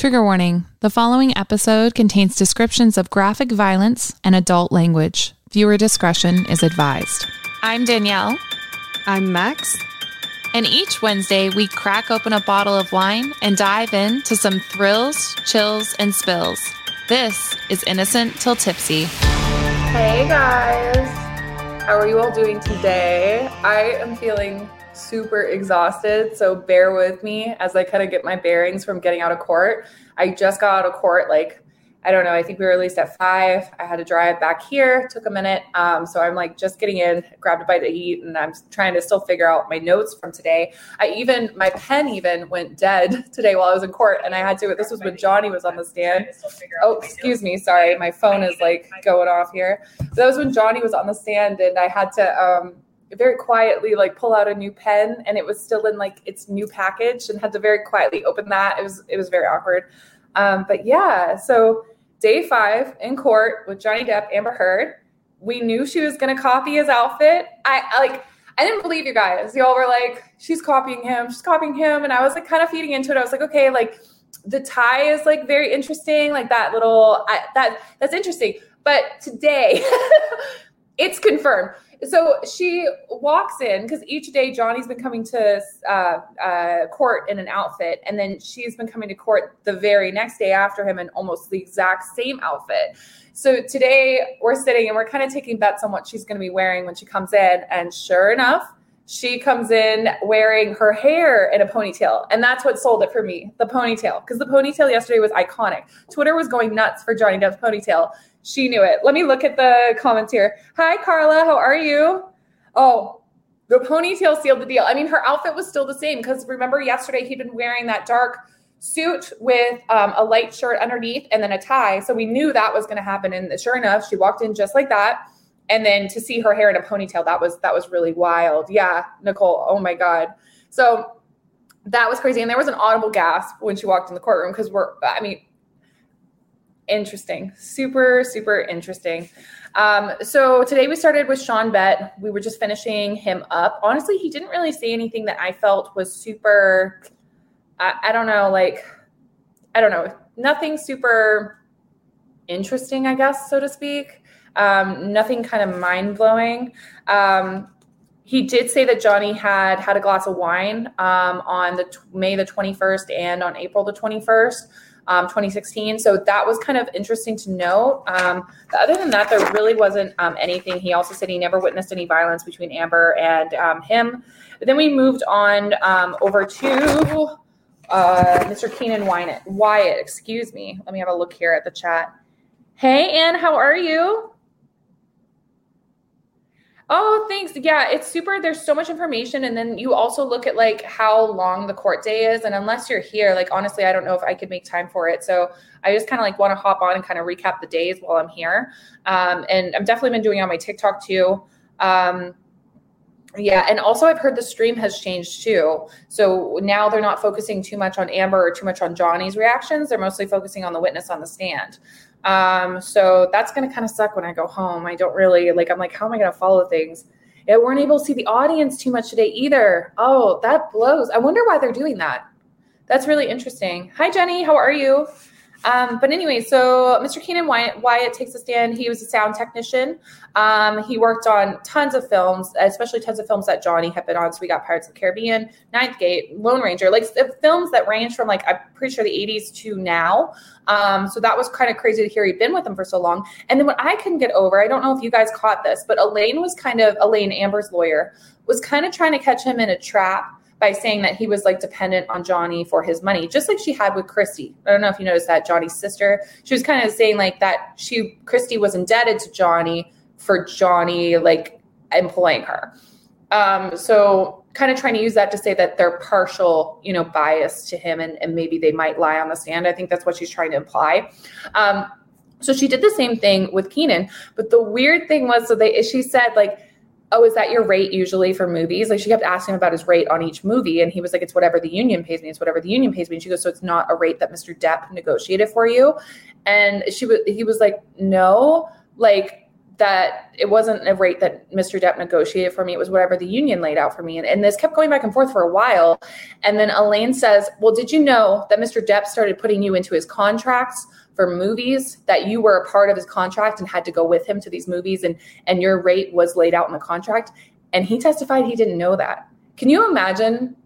Trigger warning the following episode contains descriptions of graphic violence and adult language. Viewer discretion is advised. I'm Danielle. I'm Max. And each Wednesday, we crack open a bottle of wine and dive into some thrills, chills, and spills. This is Innocent Till Tipsy. Hey guys, how are you all doing today? I am feeling super exhausted, so bear with me as I kind of get my bearings from getting out of court. I just got out of court like I don't know. I think we were released at five. I had to drive back here. Took a minute. Um, so I'm like just getting in, grabbed a bite to eat, and I'm trying to still figure out my notes from today. I even my pen even went dead today while I was in court, and I had to. This was when Johnny was on the stand. Oh, excuse me. Sorry, my phone is like going off here. that was when Johnny was on the stand, and I had to. Um, very quietly like pull out a new pen and it was still in like its new package and had to very quietly open that. It was it was very awkward. Um, but yeah so day five in court with johnny depp amber heard. We knew she was to copy his outfit. I, I like i didn't believe you guys. Y'all were like she's copying him she's copying him. And i was like kind of feeding into it. I was like okay like the tie is like very interesting like that little I, that that's interesting. But today it's confirmed so she walks in because each day Johnny's been coming to uh, uh, court in an outfit, and then she's been coming to court the very next day after him in almost the exact same outfit. So today we're sitting and we're kind of taking bets on what she's going to be wearing when she comes in, and sure enough, she comes in wearing her hair in a ponytail. And that's what sold it for me the ponytail. Because the ponytail yesterday was iconic. Twitter was going nuts for Johnny Depp's ponytail. She knew it. Let me look at the comments here. Hi, Carla. How are you? Oh, the ponytail sealed the deal. I mean, her outfit was still the same because remember yesterday he'd been wearing that dark suit with um, a light shirt underneath and then a tie. So we knew that was going to happen. And sure enough, she walked in just like that. And then to see her hair in a ponytail, that was that was really wild. Yeah, Nicole. Oh my god. So that was crazy. And there was an audible gasp when she walked in the courtroom because we're. I mean, interesting. Super, super interesting. Um, so today we started with Sean Bett. We were just finishing him up. Honestly, he didn't really say anything that I felt was super, I, I don't know, like, I don't know, nothing super interesting, I guess, so to speak. Um, nothing kind of mind blowing. Um, he did say that Johnny had had a glass of wine um, on the t- May the 21st and on April the 21st um, 2016. So that was kind of interesting to note. Um, other than that, there really wasn't um, anything. He also said he never witnessed any violence between Amber and um, him. But then we moved on um, over to uh, Mr. Keenan Wyatt. Wyatt, excuse me. Let me have a look here at the chat. Hey, Anne, how are you? Oh, thanks. Yeah, it's super. There's so much information. And then you also look at like how long the court day is. And unless you're here, like honestly, I don't know if I could make time for it. So I just kind of like want to hop on and kind of recap the days while I'm here. Um, and I've definitely been doing on my TikTok too. Um, yeah, and also I've heard the stream has changed too. So now they're not focusing too much on Amber or too much on Johnny's reactions. They're mostly focusing on the witness on the stand. Um, so that's going to kind of suck when I go home. I don't really like, I'm like, how am I going to follow things? Yeah, weren't able to see the audience too much today either. Oh, that blows. I wonder why they're doing that. That's really interesting. Hi, Jenny. How are you? Um, but anyway, so Mr. Keenan Wyatt, Wyatt, takes a stand. He was a sound technician. Um, he worked on tons of films, especially tons of films that Johnny had been on. So we got Pirates of the Caribbean, Ninth Gate, Lone Ranger, like the films that range from like I'm pretty sure the 80s to now. Um, so that was kind of crazy to hear he'd been with them for so long. And then what I couldn't get over, I don't know if you guys caught this, but Elaine was kind of Elaine Amber's lawyer was kind of trying to catch him in a trap by saying that he was like dependent on Johnny for his money, just like she had with Christi. I don't know if you noticed that Johnny's sister. She was kind of saying like that she Christi was indebted to Johnny for Johnny like employing her. Um, so kind of trying to use that to say that they're partial, you know, bias to him and, and maybe they might lie on the stand. I think that's what she's trying to imply. Um, so she did the same thing with Keenan, But the weird thing was, so they, she said, like, oh, is that your rate usually for movies? Like she kept asking him about his rate on each movie. And he was like, it's whatever the union pays me. It's whatever the union pays me. And she goes, so it's not a rate that Mr. Depp negotiated for you. And she was, he was like, no, like that it wasn't a rate that Mr. Depp negotiated for me. It was whatever the union laid out for me. And, and this kept going back and forth for a while. And then Elaine says, well, did you know that Mr. Depp started putting you into his contracts for movies that you were a part of his contract and had to go with him to these movies and, and your rate was laid out in the contract? And he testified he didn't know that. Can you imagine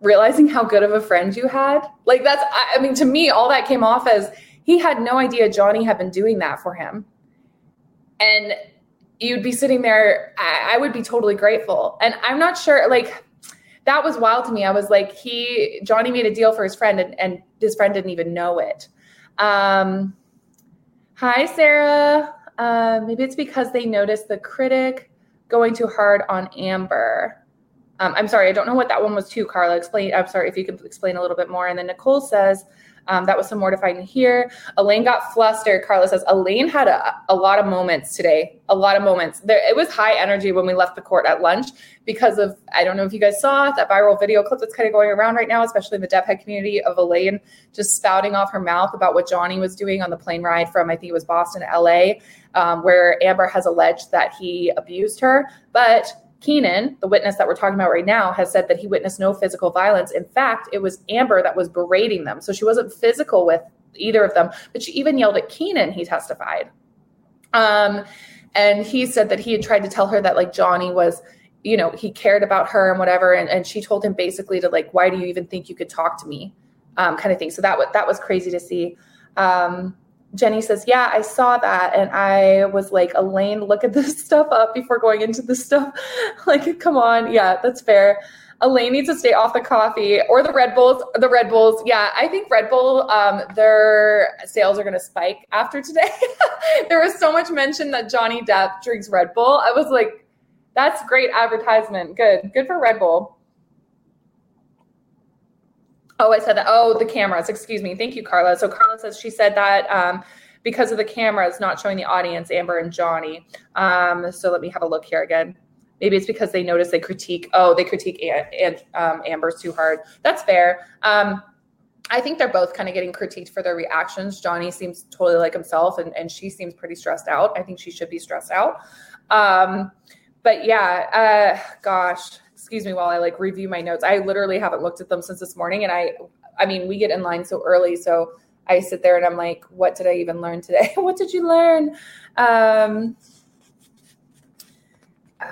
realizing how good of a friend you had? Like that's, I mean, to me, all that came off as he had no idea Johnny had been doing that for him and you'd be sitting there I, I would be totally grateful and i'm not sure like that was wild to me i was like he johnny made a deal for his friend and, and his friend didn't even know it um hi sarah. Uh, maybe it's because they noticed the critic going too hard on amber. Um, i'm sorry i don't know what that one was too carla. Explain i'm sorry if you could explain a little bit more. And then nicole says um, that was some mortifying to hear. Elaine got flustered. Carla says Elaine had a, a lot of moments today, a lot of moments. There, it was high energy when we left the court at lunch because of I don't know if you guys saw that viral video clip that's kind of going around right now, especially in the Depp head community of Elaine just spouting off her mouth about what Johnny was doing on the plane ride from I think it was Boston to LA, um, where Amber has alleged that he abused her, but Keenan, the witness that we're talking about right now, has said that he witnessed no physical violence. In fact, it was Amber that was berating them. So she wasn't physical with either of them, but she even yelled at Keenan, he testified. Um, and he said that he had tried to tell her that like Johnny was, you know, he cared about her and whatever. And, and she told him basically to like, why do you even think you could talk to me? Um, kind of thing. So that was, that was crazy to see. Um, Jenny says, Yeah, I saw that. And I was like, Elaine, look at this stuff up before going into this stuff. like, come on. Yeah, that's fair. Elaine needs to stay off the coffee or the Red Bulls. The Red Bulls. Yeah, I think Red Bull, um, their sales are going to spike after today. there was so much mention that Johnny Depp drinks Red Bull. I was like, that's great advertisement. Good. Good for Red Bull. Oh, I said that. Oh, the cameras. Excuse me. Thank you, Carla. So Carla says she said that um, because of the cameras not showing the audience, Amber and Johnny. Um, so let me have a look here again. Maybe it's because they notice they critique. Oh, they critique and um, Amber's too hard. That's fair. Um, I think they're both kind of getting critiqued for their reactions. Johnny seems totally like himself, and, and she seems pretty stressed out. I think she should be stressed out. Um, but yeah, uh, gosh, excuse me while I like review my notes. I literally haven't looked at them since this morning. And I, I mean, we get in line so early. So I sit there and I'm like, what did I even learn today? what did you learn? Um,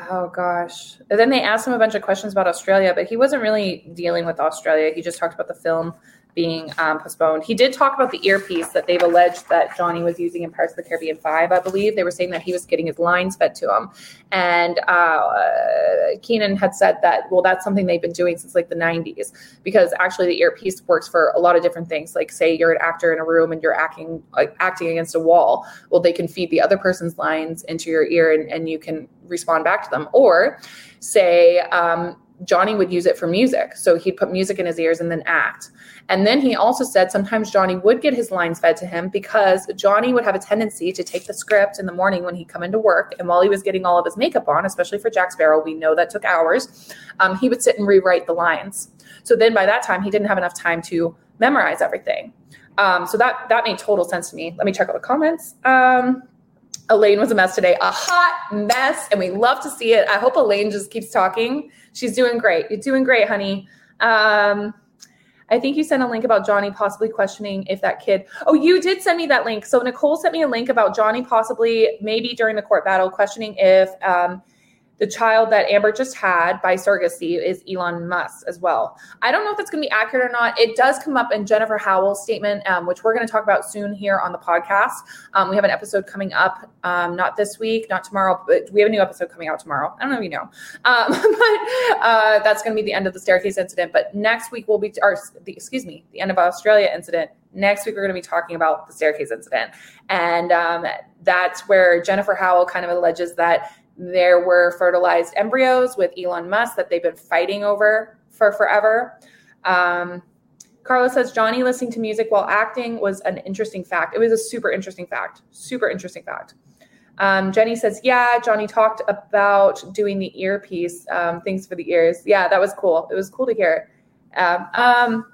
oh gosh. And then they asked him a bunch of questions about Australia, but he wasn't really dealing with Australia. He just talked about the film being um, postponed. He did talk about the earpiece that they've alleged that Johnny was using in Pirates of the Caribbean 5, I believe. They were saying that he was getting his lines fed to him. And uh, Keenan had said that, well, that's something they've been doing since like the 90s, because actually the earpiece works for a lot of different things. Like, say you're an actor in a room and you're acting, like, acting against a wall. Well, they can feed the other person's lines into your ear and, and you can respond back to them. Or say, um, Johnny would use it for music. So he'd put music in his ears and then act. And then he also said sometimes Johnny would get his lines fed to him because Johnny would have a tendency to take the script in the morning when he'd come into work. And while he was getting all of his makeup on, especially for Jack Sparrow, we know that took hours, um, he would sit and rewrite the lines. So then by that time, he didn't have enough time to memorize everything. Um, so that that made total sense to me. Let me check out the comments. Um, Elaine was a mess today, a hot mess, and we love to see it. I hope Elaine just keeps talking. She's doing great. You're doing great, honey. Um, I think you sent a link about Johnny possibly questioning if that kid. Oh, you did send me that link. So Nicole sent me a link about Johnny possibly, maybe during the court battle, questioning if um, the child that Amber just had by surrogacy is Elon Musk as well. I don't know if that's going to be accurate or not. It does come up in Jennifer Howell's statement, um, which we're going to talk about soon here on the podcast. Um, we have an episode coming up, um, not this week, not tomorrow, but we have a new episode coming out tomorrow. I don't know if you know, um, but uh, that's going to be the end of the staircase incident. But next week we'll be, or the, excuse me, the end of Australia incident. Next week we're going to be talking about the staircase incident, and um, that's where Jennifer Howell kind of alleges that there were fertilized embryos with Elon Musk that they've been fighting over for forever. Um, Carla says Johnny listening to music while acting was an interesting fact. It was a super interesting fact. Super interesting fact. Um, Jenny says, yeah, Johnny talked about doing the earpiece, um, things for the ears. Yeah, that was cool. It was cool to hear. Um, um,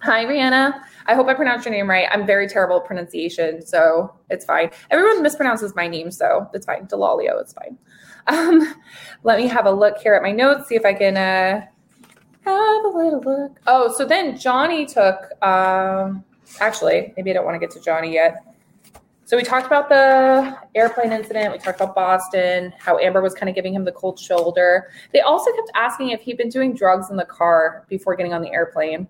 hi, Rihanna. I hope I pronounced your name right. I'm very terrible at pronunciation, so it's fine. Everyone mispronounces my name, so it's fine. Delalio, it's fine. Um, let me have a look here at my notes, see if I can uh, have a little look. Oh, so then Johnny took, um, actually, maybe I don't want to get to Johnny yet. So we talked about the airplane incident. We talked about Boston, how Amber was kind of giving him the cold shoulder. They also kept asking if he'd been doing drugs in the car before getting on the airplane,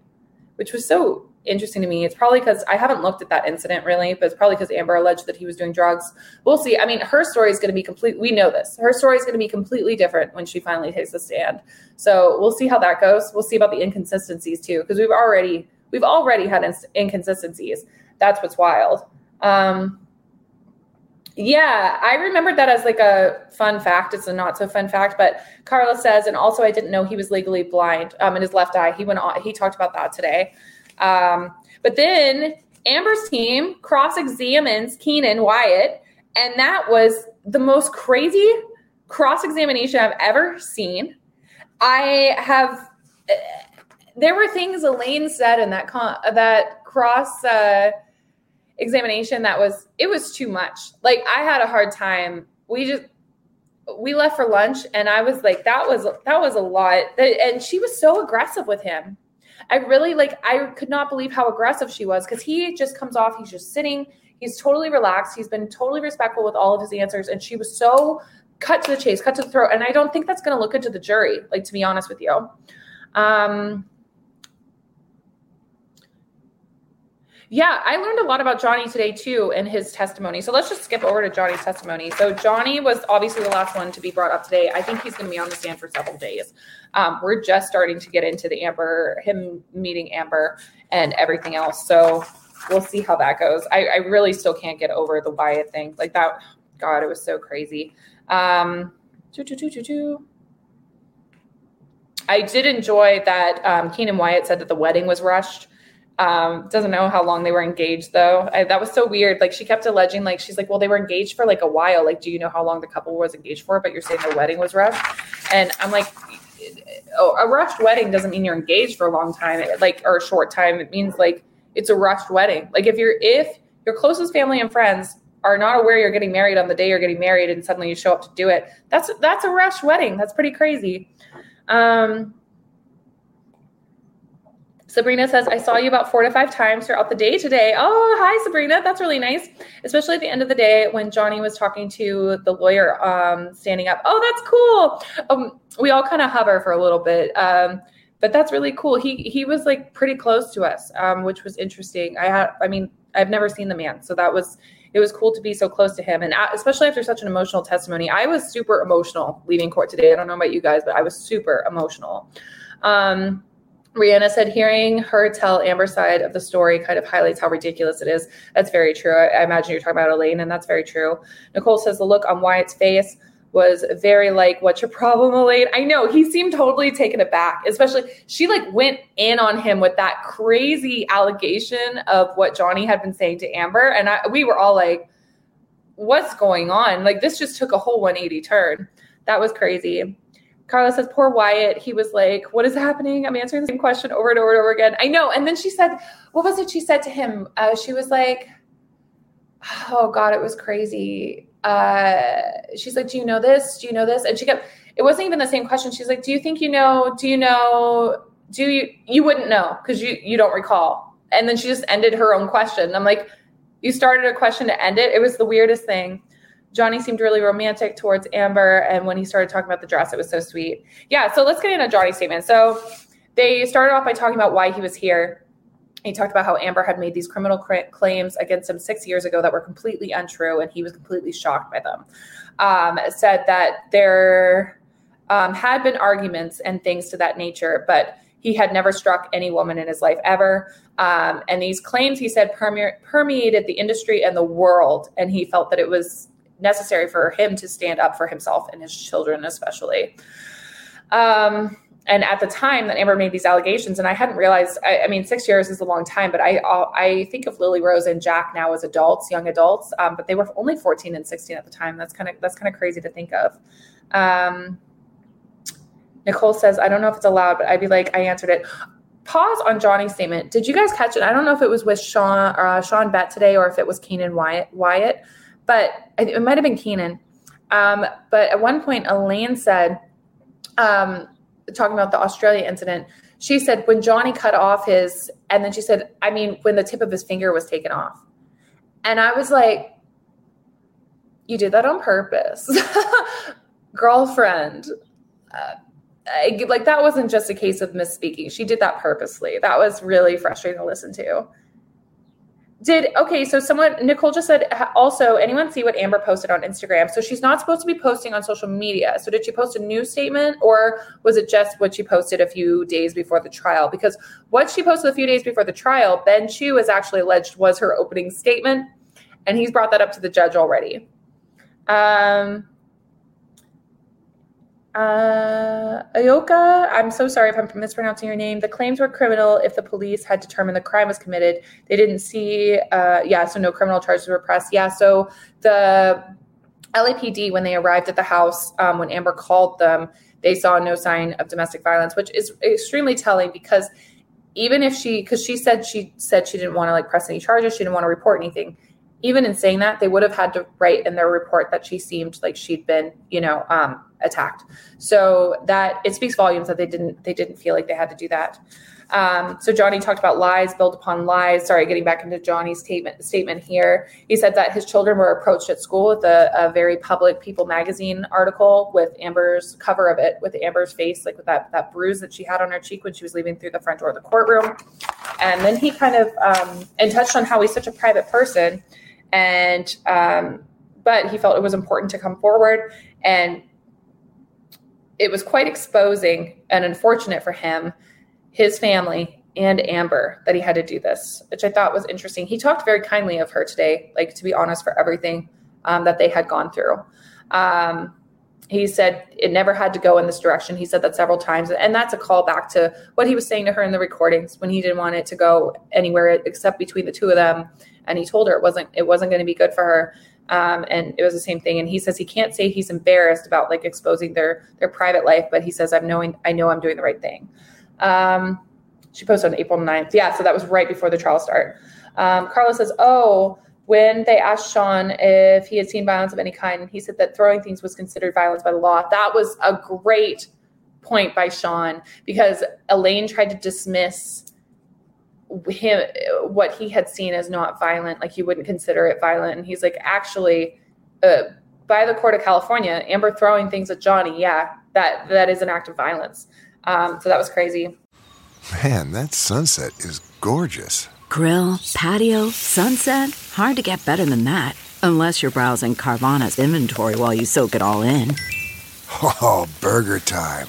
which was so interesting to me. It's probably because I haven't looked at that incident really, but it's probably because Amber alleged that he was doing drugs. We'll see. I mean, her story is going to be complete. We know this. Her story is going to be completely different when she finally takes the stand. So we'll see how that goes. We'll see about the inconsistencies too, because we've already we've already had inconsistencies. That's what's wild. Um, yeah, I remembered that as like a fun fact. It's a not so fun fact, but Carla says, and also I didn't know he was legally blind um, in his left eye. He went on. He talked about that today. Um, but then Amber's team cross examines Keenan Wyatt, and that was the most crazy cross examination I've ever seen. I have. There were things Elaine said in that con- that cross. Uh, examination that was it was too much. Like I had a hard time. We just we left for lunch and I was like that was that was a lot. And she was so aggressive with him. I really like I could not believe how aggressive she was cuz he just comes off he's just sitting, he's totally relaxed, he's been totally respectful with all of his answers and she was so cut to the chase, cut to the throat and I don't think that's going to look good to the jury, like to be honest with you. Um Yeah, I learned a lot about Johnny today too in his testimony. So let's just skip over to Johnny's testimony. So Johnny was obviously the last one to be brought up today. I think he's going to be on the stand for several days. Um, we're just starting to get into the Amber, him meeting Amber and everything else. So we'll see how that goes. I, I really still can't get over the Wyatt thing. Like that, God, it was so crazy. Um, I did enjoy that um, Keenan Wyatt said that the wedding was rushed um, doesn't know how long they were engaged though. I, that was so weird. Like she kept alleging, like she's like, well, they were engaged for like a while. Like, do you know how long the couple was engaged for? But you're saying the wedding was rushed, and I'm like, oh, a rushed wedding doesn't mean you're engaged for a long time, like or a short time. It means like it's a rushed wedding. Like if you're if your closest family and friends are not aware you're getting married on the day you're getting married, and suddenly you show up to do it, that's that's a rushed wedding. That's pretty crazy. Um, Sabrina says, I saw you about four to five times throughout the day today. Oh, hi, Sabrina. That's really nice. Especially at the end of the day when Johnny was talking to the lawyer um, standing up. Oh, that's cool. Um, we all kind of hover for a little bit. Um, but that's really cool. He he was like pretty close to us, um, which was interesting. I had, I mean, I've never seen the man, so that was it was cool to be so close to him, and especially after such an emotional testimony. I was super emotional leaving court today. I don't know about you guys, but I was super emotional. Um, Rihanna said, hearing her tell Amber's side of the story kind of highlights how ridiculous it is. That's very true. I, I, imagine you're talking about Elaine, and that's very true. Nicole says, the look on Wyatt's face was very like, what's your problem, Elaine? I know he seemed totally taken aback, especially she like went in on him with that crazy allegation of what Johnny had been saying to Amber. And I, we were all like, what's going on? Like, this just took a whole 180 turn. That was crazy. Carla says, poor Wyatt. He was like, what is happening? I'm answering the same question over and over and over again. I know. And then she said, what was it she said to him? Uh, she was like, oh God, it was crazy. Uh, she's like, do you know this? Do you know this? And she kept, it wasn't even the same question. She's like, do you think you know? Do you know? Do you, you wouldn't know because you, you don't recall. And then she just ended her own question. I'm like, you started a question to end it. It was the weirdest thing. Johnny seemed really romantic towards Amber. And when he started talking about the dress, it was so sweet. Yeah, so let's get into Johnny's statement. So they started off by talking about why he was here. He talked about how Amber had made these criminal claims against him six years ago that were completely untrue, and he was completely shocked by them. Um, said that there um, had been arguments and things to that nature, but he had never struck any woman in his life ever. Um, and these claims, he said, perme- permeated the industry and the world, and he felt that it was necessary for him to stand up for himself and his children, especially. Um, and at the time that Amber made these allegations, and I hadn't realized, I, I, mean, six years is a long time, but I I think of Lily Rose and Jack now as adults, young adults, um, but they were only 14 and 16 at the time. That's kind of that's kind of crazy to think of. Um, Nicole says, I don't know if it's allowed, but I'd be like, I answered it. Pause on Johnny's statement. Did you guys catch it? I don't know if it was with Sean uh, Sean Bett today or if it was Keenan Wyatt, Wyatt but it might have been Keenan. Um, but at one point, Elaine said, um, talking about the Australia incident, she said when Johnny cut off his, and then she said, I mean, when the tip of his finger was taken off. And I was like, you did that on purpose. Girlfriend. Uh, I, like that wasn't just a case of misspeaking. She did that purposely. That was really frustrating to listen to. Did okay, so someone Nicole just said also anyone see what Amber posted on Instagram? So she's not supposed to be posting on social media. So did she post a new statement or was it just what she posted a few days before the trial? Because what she posted a few days before the trial, Ben Chew is actually alleged was her opening statement, and he's brought that up to the judge already. Um uh, Ayoka, I'm so sorry if I'm mispronouncing your name. The claims were criminal if the police had determined the crime was committed. They didn't see, uh, yeah, so no criminal charges were pressed. Yeah, so the LAPD, when they arrived at the house, um, when Amber called them, they saw no sign of domestic violence, which is extremely telling because even if she, because she said she said she didn't want to like press any charges, she didn't want to report anything. Even in saying that, they would have had to write in their report that she seemed like she'd been, you know, um, attacked. So that it speaks volumes that they didn't they didn't feel like they had to do that. Um, so Johnny talked about lies built upon lies. Sorry, getting back into Johnny's statement statement here. He said that his children were approached at school with a, a, very public People magazine article with Amber's cover of it with Amber's face, like with that that bruise that she had on her cheek when she was leaving through the front door of the courtroom. And then he kind of um, and touched on how he's such a private person, and um, but he felt it was important to come forward and it was quite exposing and unfortunate for him, his family, and Amber that he had to do this, which I thought was interesting. He talked very kindly of her today, like to be honest, for everything um, that they had gone through. Um, he said it never had to go in this direction. He said that several times, and that's a callback to what he was saying to her in the recordings when he didn't want it to go anywhere except between the two of them. And he told her it wasn't it wasn't going to be good for her. Um, and it was the same thing. And he says he can't say he's embarrassed about like exposing their their private life, but he says I'm knowing I know I'm doing the right thing. Um, she posted on April 9th. Yeah, so that was right before the trial start. Um, says, "Oh." When they asked Sean if he had seen violence of any kind, he said that throwing things was considered violence by the law. That was a great point by Sean because Elaine tried to dismiss him what he had seen as not violent like he wouldn't consider it violent. And he's like actually uh, by the court of california amber throwing things at johnny yeah that that is an act of violence. Um, so that was crazy. Man that sunset is gorgeous. Grill patio sunset? Hard to get better than that. Unless you're browsing carvana's inventory while you soak it all in. Oh burger time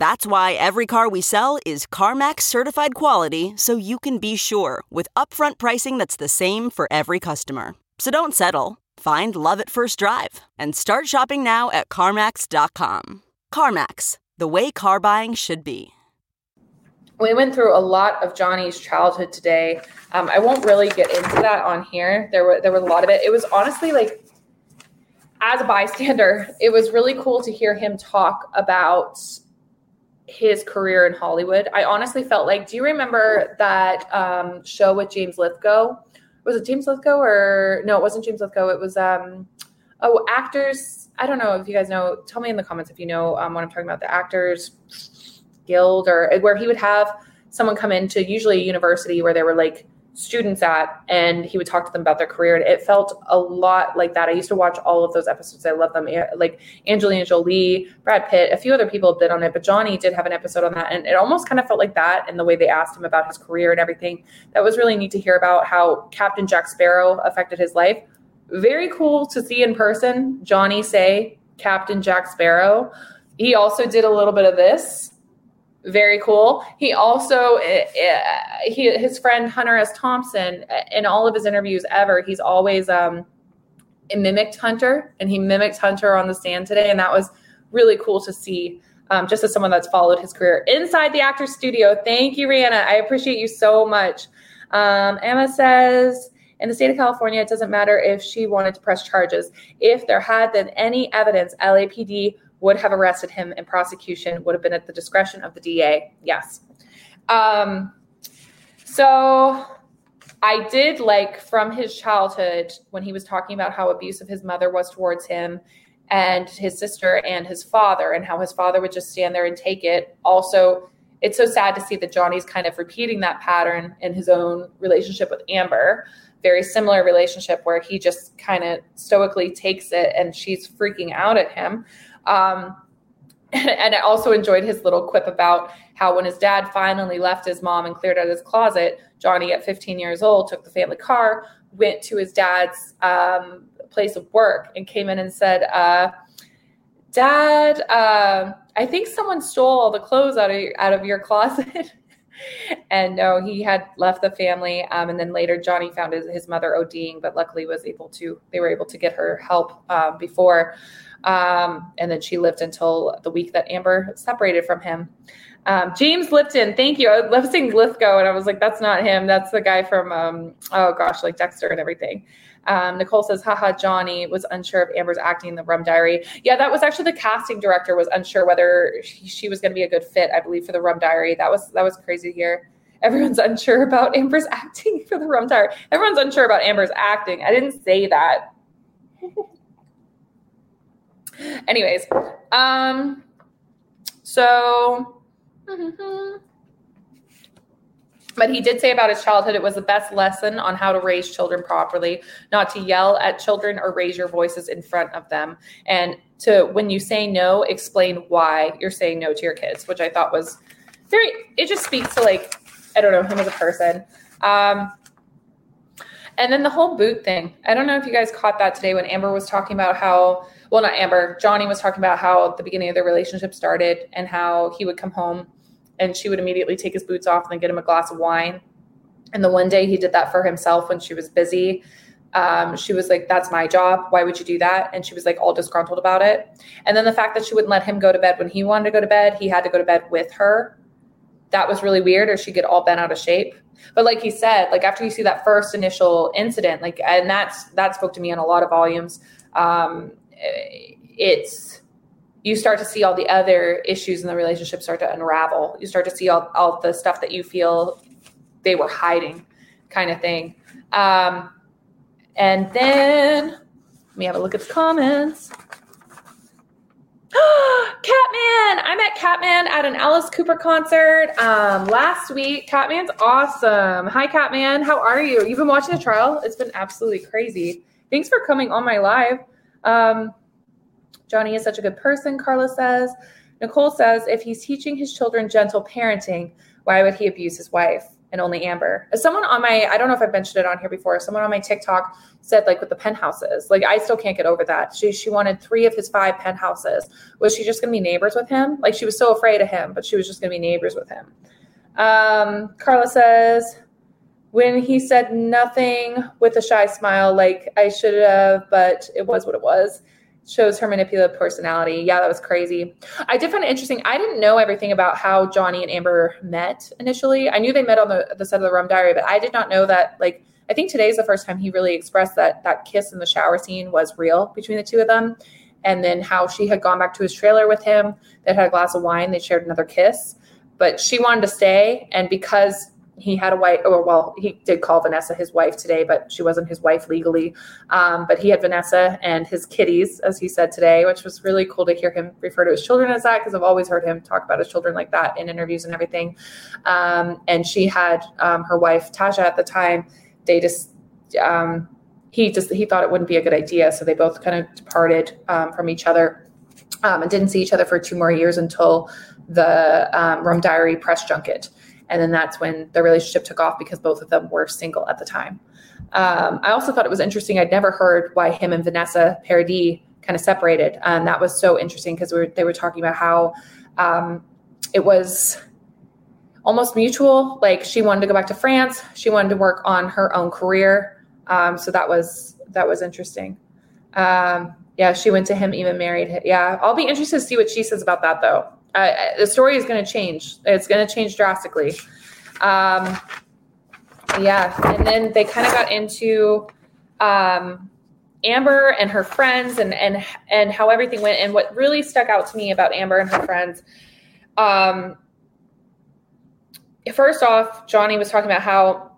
That's why every car we sell is CarMax certified quality so you can be sure with upfront pricing that's the same for every customer. So don't settle. Find love at first drive and start shopping now at CarMax.com. CarMax, the way car buying should be. We went through a lot of Johnny's childhood today. Um, I won't really get into that on here. There were there was a lot of it. It was honestly like, as a bystander, it was really cool to hear him talk about his career in Hollywood. I honestly felt like, do you remember that um, show with James Lithgow? Was it James Lithgow or no? It wasn't James Lithgow. It was um, oh actors. I don't know if you guys know. Tell me in the comments if you know um, what I'm talking about. The Actors Guild or where he would have someone come into usually a university where they were like students at and he would talk to them about their career and it felt a lot like that. I used to watch all of those episodes. I love them. Like angelina jolie brad pitt a few other people did on it but johnny did have an episode on that and it almost kind of felt like that in the way they asked him about his career and everything. That was really neat to hear about how captain jack sparrow affected his life. Very cool to see in person johnny say captain jack sparrow. He also did a little bit of this very cool. He also uh, he his friend Hunter S. Thompson in all of his interviews ever, he's always um mimicked Hunter and he mimicked Hunter on the stand today, and that was really cool to see. Um, just as someone that's followed his career inside the actor's studio. Thank you, Rihanna. I appreciate you so much. Um, Emma says, in the state of California, it doesn't matter if she wanted to press charges. If there had been any evidence, LAPD would have arrested him and prosecution would have been at the discretion of the DA. Yes. Um, so I did like from his childhood when he was talking about how abusive his mother was towards him and his sister and his father and how his father would just stand there and take it. Also, it's so sad to see that Johnny's kind of repeating that pattern in his own relationship with Amber. Very similar relationship where he just kind of stoically takes it and she's freaking out at him. Um, and I also enjoyed his little quip about how when his dad finally left his mom and cleared out his closet, Johnny, at 15 years old, took the family car, went to his dad's um, place of work, and came in and said, uh, "Dad, uh, I think someone stole all the clothes out of out of your closet." and no, he had left the family. Um, and then later, Johnny found his, his mother ODing, but luckily was able to. They were able to get her help uh, before. Um, and then she lived until the week that Amber separated from him. Um, James Lipton, thank you. I love seeing Lithgow, and I was like, that's not him. That's the guy from, um, oh gosh, like Dexter and everything. Um, Nicole says, haha, Johnny was unsure of Amber's acting in the Rum Diary. Yeah, that was actually the casting director was unsure whether she, she was going to be a good fit, I believe, for the Rum Diary. That was, that was crazy hear. Everyone's unsure about Amber's acting for the Rum Diary. Everyone's unsure about Amber's acting. I didn't say that. Anyways, um, so, but he did say about his childhood it was the best lesson on how to raise children properly, not to yell at children or raise your voices in front of them. And to, when you say no, explain why you're saying no to your kids, which I thought was very, it just speaks to like, I don't know, him as a person. Um, and then the whole boot thing. I don't know if you guys caught that today when Amber was talking about how well, not Amber, Johnny was talking about how the beginning of their relationship started and how he would come home and she would immediately take his boots off and then get him a glass of wine. And the one day he did that for himself when she was busy. Um, she was like, That's my job. Why would you do that? And she was like, all disgruntled about it. And then the fact that she wouldn't let him go to bed when he wanted to go to bed, he had to go to bed with her. That was really weird, or she'd get all bent out of shape. But like he said, like after you see that first initial incident, like, and that's that spoke to me on a lot of volumes. Um, it's you start to see all the other issues in the relationship start to unravel. You start to see all, all the stuff that you feel they were hiding, kind of thing. Um, and then let me have a look at the comments. Catman! I met Catman at an Alice Cooper concert um, last week. Catman's awesome. Hi, Catman. How are you? You've been watching the trial? It's been absolutely crazy. Thanks for coming on my live. Um, Johnny is such a good person, Carla says. Nicole says, if he's teaching his children gentle parenting, why would he abuse his wife and only Amber? Someone on my, I don't know if I've mentioned it on here before, someone on my TikTok said, like, with the penthouses, like, I still can't get over that. She, she wanted three of his five penthouses. Was she just going to be neighbors with him? Like, she was so afraid of him, but she was just going to be neighbors with him. Um, Carla says, when he said nothing with a shy smile, like I should have, but it was what it was. Shows her manipulative personality. Yeah, that was crazy. I did find it interesting. I didn't know everything about how Johnny and Amber met initially. I knew they met on the, the set of the Rum Diary, but I did not know that. Like, I think today's the first time he really expressed that that kiss in the shower scene was real between the two of them. And then how she had gone back to his trailer with him, they had a glass of wine, they shared another kiss, but she wanted to stay. And because he had a wife, or well, he did call Vanessa his wife today, but she wasn't his wife legally. Um, but he had Vanessa and his kitties, as he said today, which was really cool to hear him refer to his children as that because I've always heard him talk about his children like that in interviews and everything. Um, and she had um, her wife Tasha at the time. They just um, he just he thought it wouldn't be a good idea, so they both kind of departed um, from each other um, and didn't see each other for two more years until the Rum Diary press junket. And then that's when the relationship took off because both of them were single at the time. Um, I also thought it was interesting. I'd never heard why him and Vanessa Paradis kind of separated. And that was so interesting because we they were talking about how um, it was almost mutual. Like she wanted to go back to France. She wanted to work on her own career. Um, so that was that was interesting. Um, yeah, she went to him, even married. Him. Yeah, I'll be interested to see what she says about that though the story is going to change. It's going to change drastically. Um, yeah, and then they kind of got into um, Amber and her friends, and and and how everything went. And what really stuck out to me about Amber and her friends, um, first off, Johnny was talking about how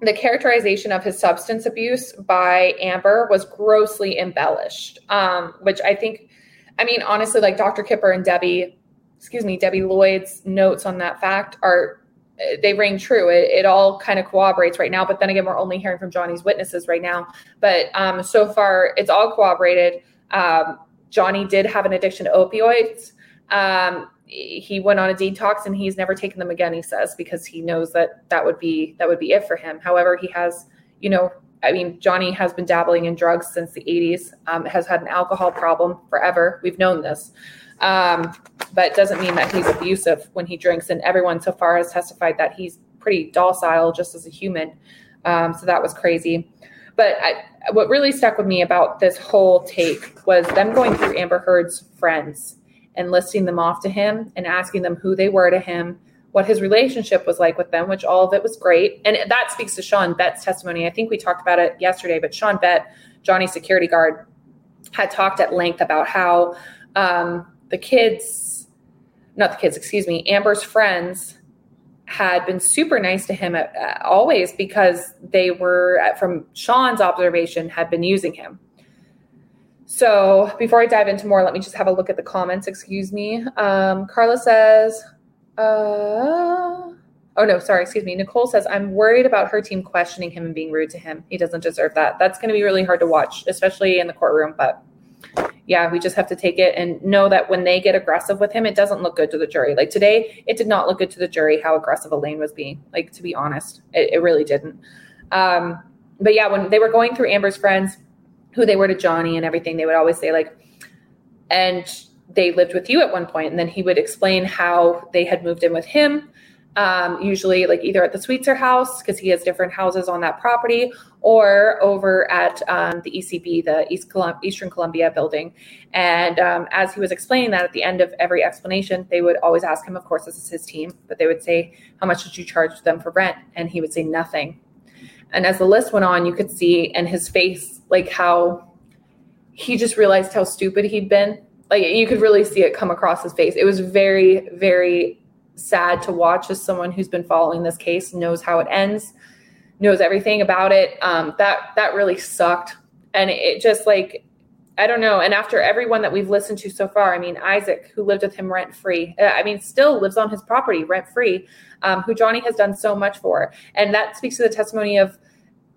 the characterization of his substance abuse by Amber was grossly embellished, um, which I think, I mean, honestly, like Dr. Kipper and Debbie excuse me, Debbie Lloyd's notes on that fact are they ring true. It, it all kind of corroborates right now. But then again, we're only hearing from Johnny's witnesses right now. But um, so far, it's all corroborated. Um, Johnny did have an addiction to opioids. Um, he went on a detox and he's never taken them again. He says because he knows that that would be that would be it for him. However, he has, you know, I mean, Johnny has been dabbling in drugs since the 80s. Um, has had an alcohol problem forever. We've known this. Um, but doesn't mean that he's abusive when he drinks. And everyone so far has testified that he's pretty docile just as a human. Um, so that was crazy. But I, what really stuck with me about this whole take was them going through Amber Heard's friends and listing them off to him and asking them who they were to him, what his relationship was like with them, which all of it was great. And that speaks to Sean Bett's testimony. I think we talked about it yesterday, but Sean Bett, Johnny's security guard, had talked at length about how um, the kids, not the kids, excuse me, Amber's friends had been super nice to him at, uh, always because they were, from Sean's observation, had been using him. So before I dive into more, let me just have a look at the comments. Excuse me. Um, Carla says, uh, oh no, sorry, excuse me. Nicole says, I'm worried about her team questioning him and being rude to him. He doesn't deserve that. That's going to be really hard to watch, especially in the courtroom, but yeah, we just have to take it and know that when they get aggressive with him, it doesn't look good to the jury. Like today, it did not look good to the jury how aggressive Elaine was being. Like to be honest, it, it really didn't. Um, but yeah, when they were going through Amber's friends, who they were to Johnny and everything, they would always say like, and they lived with you at one point, and then he would explain how they had moved in with him um, usually like either at the Sweetser house because he has different houses on that property, or over at um, the ECB, the East Colum- Eastern Columbia building. And um, as he was explaining that at the end of every explanation, they would always ask him, of course, this is his team, but they would say, How much did you charge them for rent? And he would say, Nothing. And as the list went on, you could see in his face, like how he just realized how stupid he'd been. Like you could really see it come across his face. It was very, very sad to watch as someone who's been following this case knows how it ends knows everything about it. Um, that that really sucked. And it just like i don't know. And after everyone that we've listened to so far i mean isaac who lived with him rent free uh, i mean still lives on his property rent free um, who johnny has done so much for. And that speaks to the testimony of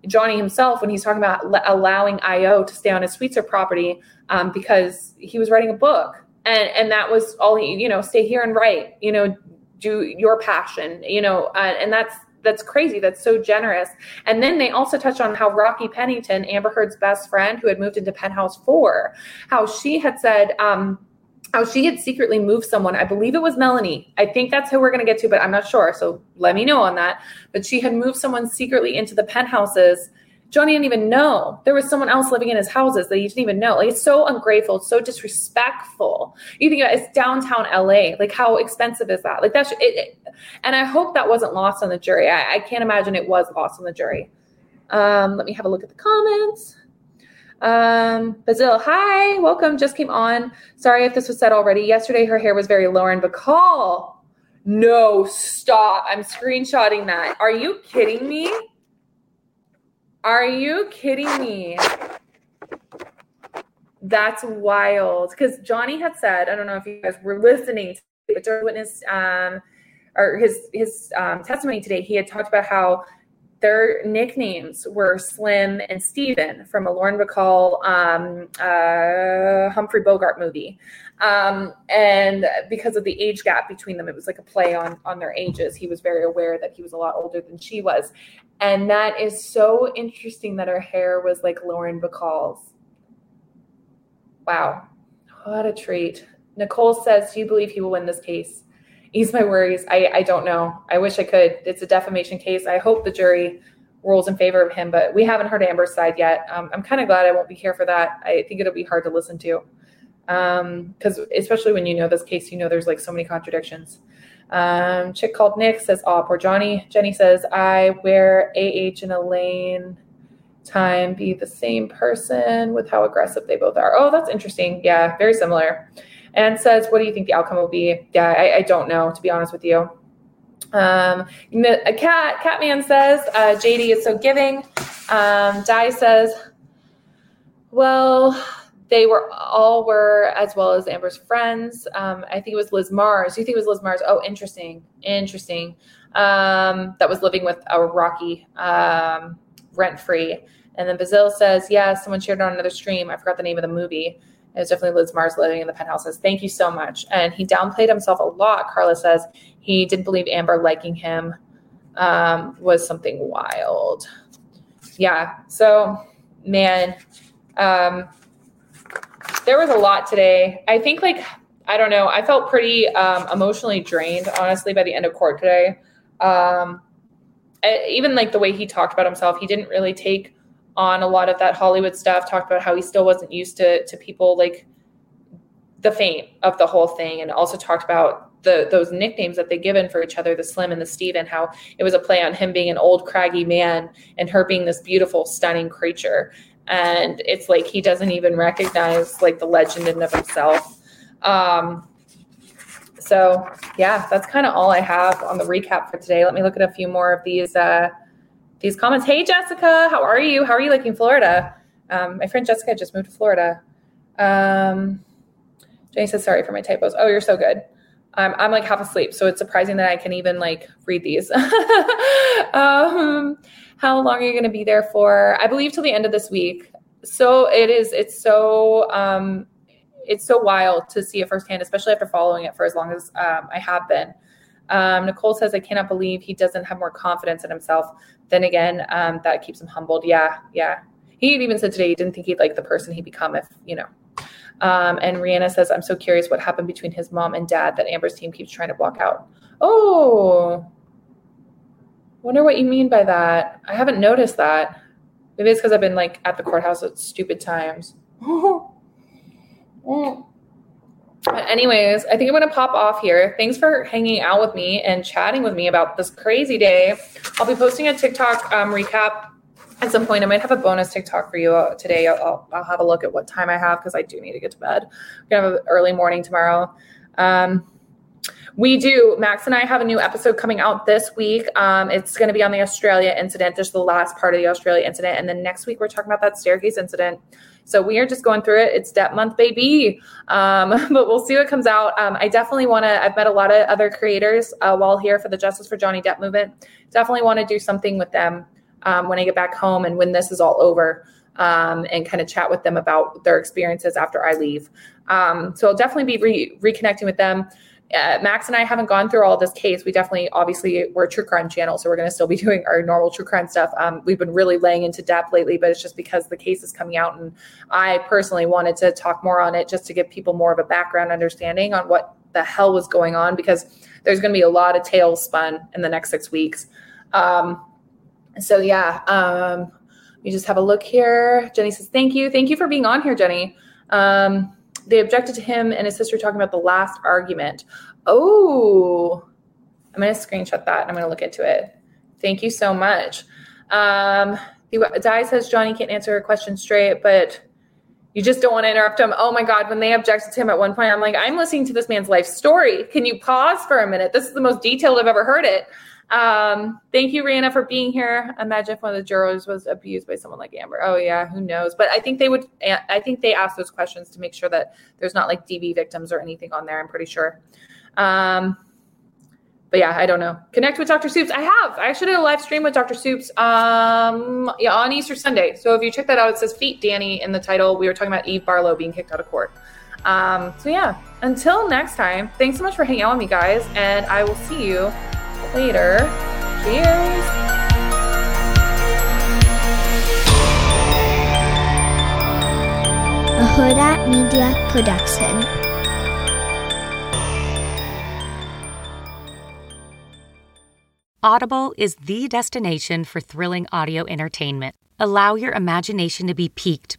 johnny himself when he's talking about allowing io to stay on his Sweetser property um, because he was writing a book. And and that was all he you know stay here and write you know do your passion you know uh, and that's that's crazy that's so generous and then they also touch on how rocky pennington amber heard's best friend who had moved into penthouse four how she had said um how she had secretly moved someone. I believe it was Melanie. I think that's who we're going to get to, but I'm not sure. So let me know on that. But she had moved someone secretly into the penthouses Johnny didn't even know there was someone else living in his houses that he didn't even know. Like it's so ungrateful, it's so disrespectful. You think about it, it's downtown LA. Like how expensive is that? Like that's it, it, and I hope that wasn't lost on the jury. I, I can't imagine it was lost on the jury. Um, let me have a look at the comments. Um, Bazil, hi, welcome. Just came on. Sorry if this was said already. Yesterday, her hair was very Lauren Bacall. No, stop. I'm screenshotting that. Are you kidding me? Are you kidding me? That's wild. Because Johnny had said, I don't know if you guys were listening, but during witness um, or his his um, testimony today, he had talked about how their nicknames were Slim and Steven from a Lauren Bacall um, uh, Humphrey Bogart movie. Um, and because of the age gap between them, it was like a play on, on their ages. He was very aware that he was a lot older than she was. And that is so interesting that her hair was like Lauren Bacall's. Wow. What a treat. Nicole says, Do you believe he will win this case? Ease my worries. I, I don't know. I wish I could. It's a defamation case. I hope the jury rules in favor of him, but we haven't heard Amber's side yet. Um, I'm kind of glad I won't be here for that. I think it'll be hard to listen to. Because um, especially when you know this case, you know there's like so many contradictions. Um, chick called Nick says, "Oh, poor Johnny." Jenny says, "I wear AH and Elaine time be the same person with how aggressive they both are." Oh, that's interesting. Yeah, very similar and says, "What do you think the outcome will be?" Yeah, I, I don't know to be honest with you. Um, a cat Catman says, uh, "JD is so giving." Um, Di says, "Well." They were all were as well as Amber's friends. Um, I think it was Liz Marz. You think it was Liz Marz? Oh, interesting, interesting. Um, that was living with our Rocky um, rent free. And then Bazil says, yeah, someone shared it on another stream. I forgot the name of the movie. It was definitely Liz Marz living in the penthouse. Says, thank you so much. And he downplayed himself a lot. Carla says he didn't believe Amber liking him um, was something wild. Yeah. So, man, um, there was a lot today. I think, like, I don't know. I felt pretty um, emotionally drained, honestly, by the end of court today. Um, even like the way he talked about himself, he didn't really take on a lot of that Hollywood stuff, talked about how he still wasn't used to to people like the fame of the whole thing, and also talked about the those nicknames that they given for each other, the Slim and the Steven, how it was a play on him being an old craggy man and her being this beautiful, stunning creature. And it's like he doesn't even recognize like the legend in of himself. Um, so yeah, that's kind of all I have on the recap for today. Let me look at a few more of these uh, these comments. Hey, Jessica, how are you? How are you liking Florida? Um, my friend Jessica just moved to Florida. Um, Jenny says, sorry for my typos. Oh, you're so good. I'm, I'm like half asleep, so it's surprising that I can even like read these. um, how long are you going to be there for? I believe till the end of this week. So it is. It's so um, it's so wild to see it firsthand, especially after following it for as long as um, I have been. Um, Nicole says, I cannot believe he doesn't have more confidence in himself. Then again, um, that keeps him humbled. Yeah, yeah. He even said today he didn't think he'd like the person he'd become if, you know. Um, and Rihanna says, I'm so curious what happened between his mom and dad that Amber's team keeps trying to block out. Oh, wonder what you mean by that. I haven't noticed that. Maybe it's because I've been like at the courthouse at stupid times. But anyways, I think I'm going to pop off here. Thanks for hanging out with me and chatting with me about this crazy day. I'll be posting a TikTok um, recap at some point. I might have a bonus TikTok for you uh, today. I'll, I'll have a look at what time I have because I do need to get to bed. We're going to have an early morning tomorrow. Um, we do. Max and I have a new episode coming out this week. Um, it's going to be on the Australia incident. There's the last part of the Australia incident. And then next week, we're talking about that staircase incident. So we are just going through it. It's Depp month, baby. Um, but we'll see what comes out. Um, I definitely want to, I've met a lot of other creators uh, while here for the Justice for Johnny Depp movement. Definitely want to do something with them um, when I get back home and when this is all over. Um, and kind of chat with them about their experiences after I leave. Um, so I'll definitely be re- reconnecting with them uh, Max and I haven't gone through all this case. We definitely, obviously, we're a true crime channel, so we're going to still be doing our normal true crime stuff. Um, we've been really laying into depth lately, but it's just because the case is coming out, and I personally wanted to talk more on it just to give people more of a background understanding on what the hell was going on, because there's going to be a lot of tales spun in the next six weeks. Um, so yeah, um, you just have a look here. Jenny says, "Thank you, thank you for being on here, Jenny." Um, they objected to him and his sister talking about the last argument. Oh, I'm going to screenshot that and I'm going to look into it. Thank you so much. Um, Di says Johnny can't answer her question straight, but you just don't want to interrupt him. Oh my God, when they objected to him at one point, I'm like, I'm listening to this man's life story. Can you pause for a minute? This is the most detailed I've ever heard it. Um, thank you, Rihanna, for being here. Imagine if one of the jurors was abused by someone like Amber. Oh yeah, who knows? But I think they would. I think they asked those questions to make sure that there's not like DV victims or anything on there. I'm pretty sure. Um, but yeah, I don't know. Connect with Dr. Soups. I have. I actually did a live stream with Dr. Soups um, yeah, on Easter Sunday. So if you check that out, it says Feet Danny in the title. We were talking about Eve Barlow being kicked out of court. Um, so yeah, until next time, thanks so much for hanging out with me, guys. And I will see you later. Cheers. A Huda Media Production. Audible is the destination for thrilling audio entertainment. Allow your imagination to be piqued